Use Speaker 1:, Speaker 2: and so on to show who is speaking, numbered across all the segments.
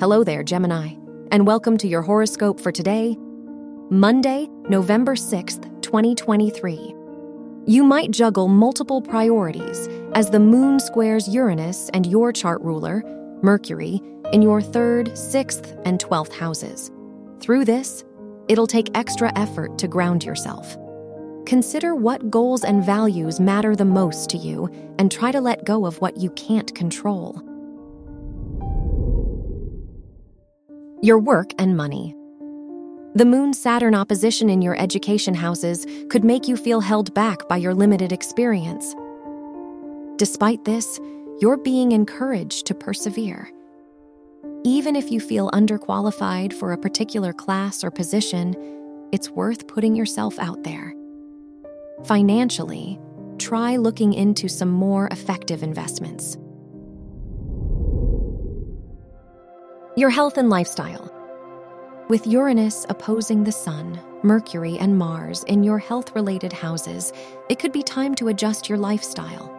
Speaker 1: Hello there, Gemini, and welcome to your horoscope for today, Monday, November 6th, 2023. You might juggle multiple priorities as the moon squares Uranus and your chart ruler, Mercury, in your third, sixth, and twelfth houses. Through this, it'll take extra effort to ground yourself. Consider what goals and values matter the most to you and try to let go of what you can't control. Your work and money. The Moon Saturn opposition in your education houses could make you feel held back by your limited experience. Despite this, you're being encouraged to persevere. Even if you feel underqualified for a particular class or position, it's worth putting yourself out there. Financially, try looking into some more effective investments. Your health and lifestyle. With Uranus opposing the Sun, Mercury, and Mars in your health related houses, it could be time to adjust your lifestyle.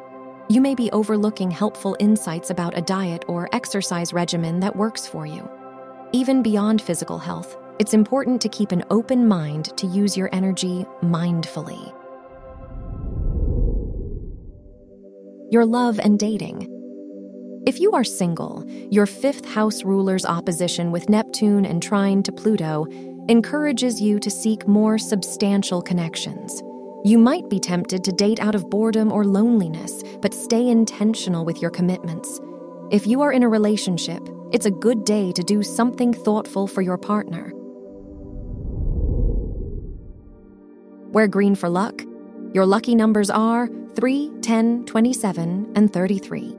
Speaker 1: You may be overlooking helpful insights about a diet or exercise regimen that works for you. Even beyond physical health, it's important to keep an open mind to use your energy mindfully. Your love and dating. If you are single, your fifth house ruler's opposition with Neptune and trine to Pluto encourages you to seek more substantial connections. You might be tempted to date out of boredom or loneliness, but stay intentional with your commitments. If you are in a relationship, it's a good day to do something thoughtful for your partner. Wear green for luck. Your lucky numbers are 3, 10, 27, and 33.